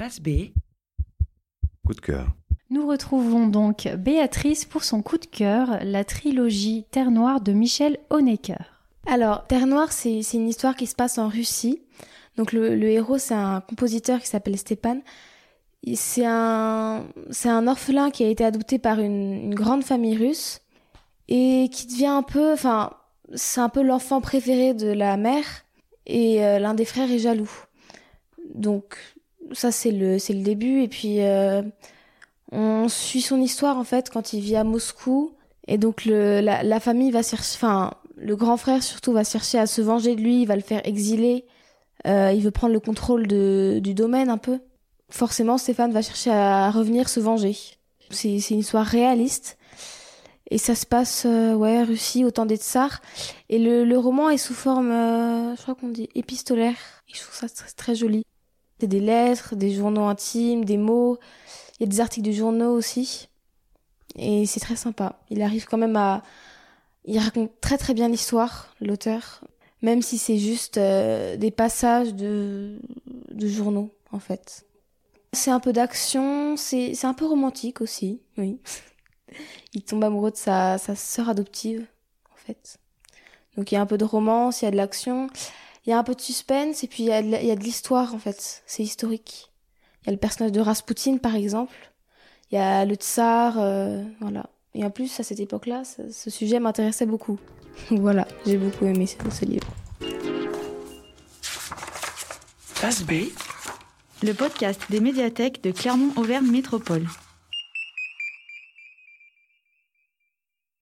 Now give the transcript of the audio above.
Face B. Coup de cœur. Nous retrouvons donc Béatrice pour son coup de cœur, la trilogie Terre Noire de Michel Honecker. Alors, Terre Noire, c'est une histoire qui se passe en Russie. Donc le, le héros, c'est un compositeur qui s'appelle Stepan. Il- C'est un, orphelin qui a été adopté par une, une grande famille russe et qui devient un peu, enfin, c'est un peu l'enfant préféré de la mère et euh, l'un des frères est jaloux. Donc ça c'est le, c'est le début et puis euh, on suit son histoire en fait quand il vit à Moscou et donc le, la, la famille va chercher, enfin le grand frère surtout va chercher à se venger de lui, il va le faire exiler, euh, il veut prendre le contrôle de, du domaine un peu. Forcément, Stéphane va chercher à revenir se venger. C'est c'est une histoire réaliste. Et ça se passe, euh, ouais, Russie, au temps des tsars. Et le, le roman est sous forme, euh, je crois qu'on dit épistolaire. Et je trouve ça très, très joli. Des lettres, des journaux intimes, des mots. Il y a des articles de journaux aussi. Et c'est très sympa. Il arrive quand même à... Il raconte très très bien l'histoire, l'auteur. Même si c'est juste euh, des passages de, de journaux, en fait. C'est un peu d'action, c'est un peu romantique aussi, oui. Il tombe amoureux de sa, sa adoptive, en fait. Donc il y a un peu de romance, il y a de l'action, il y a un peu de suspense, et puis il y a de, l'histoire, en fait. C'est historique. Il y a le personnage de Rasputin, par exemple. Il y a le tsar, euh, voilà. Et en plus, à cette époque-là, ce, ce sujet m'intéressait beaucoup. voilà, j'ai beaucoup aimé ce, ce livre. Face B. Le podcast des médiathèques de Clermont-Auvergne Métropole.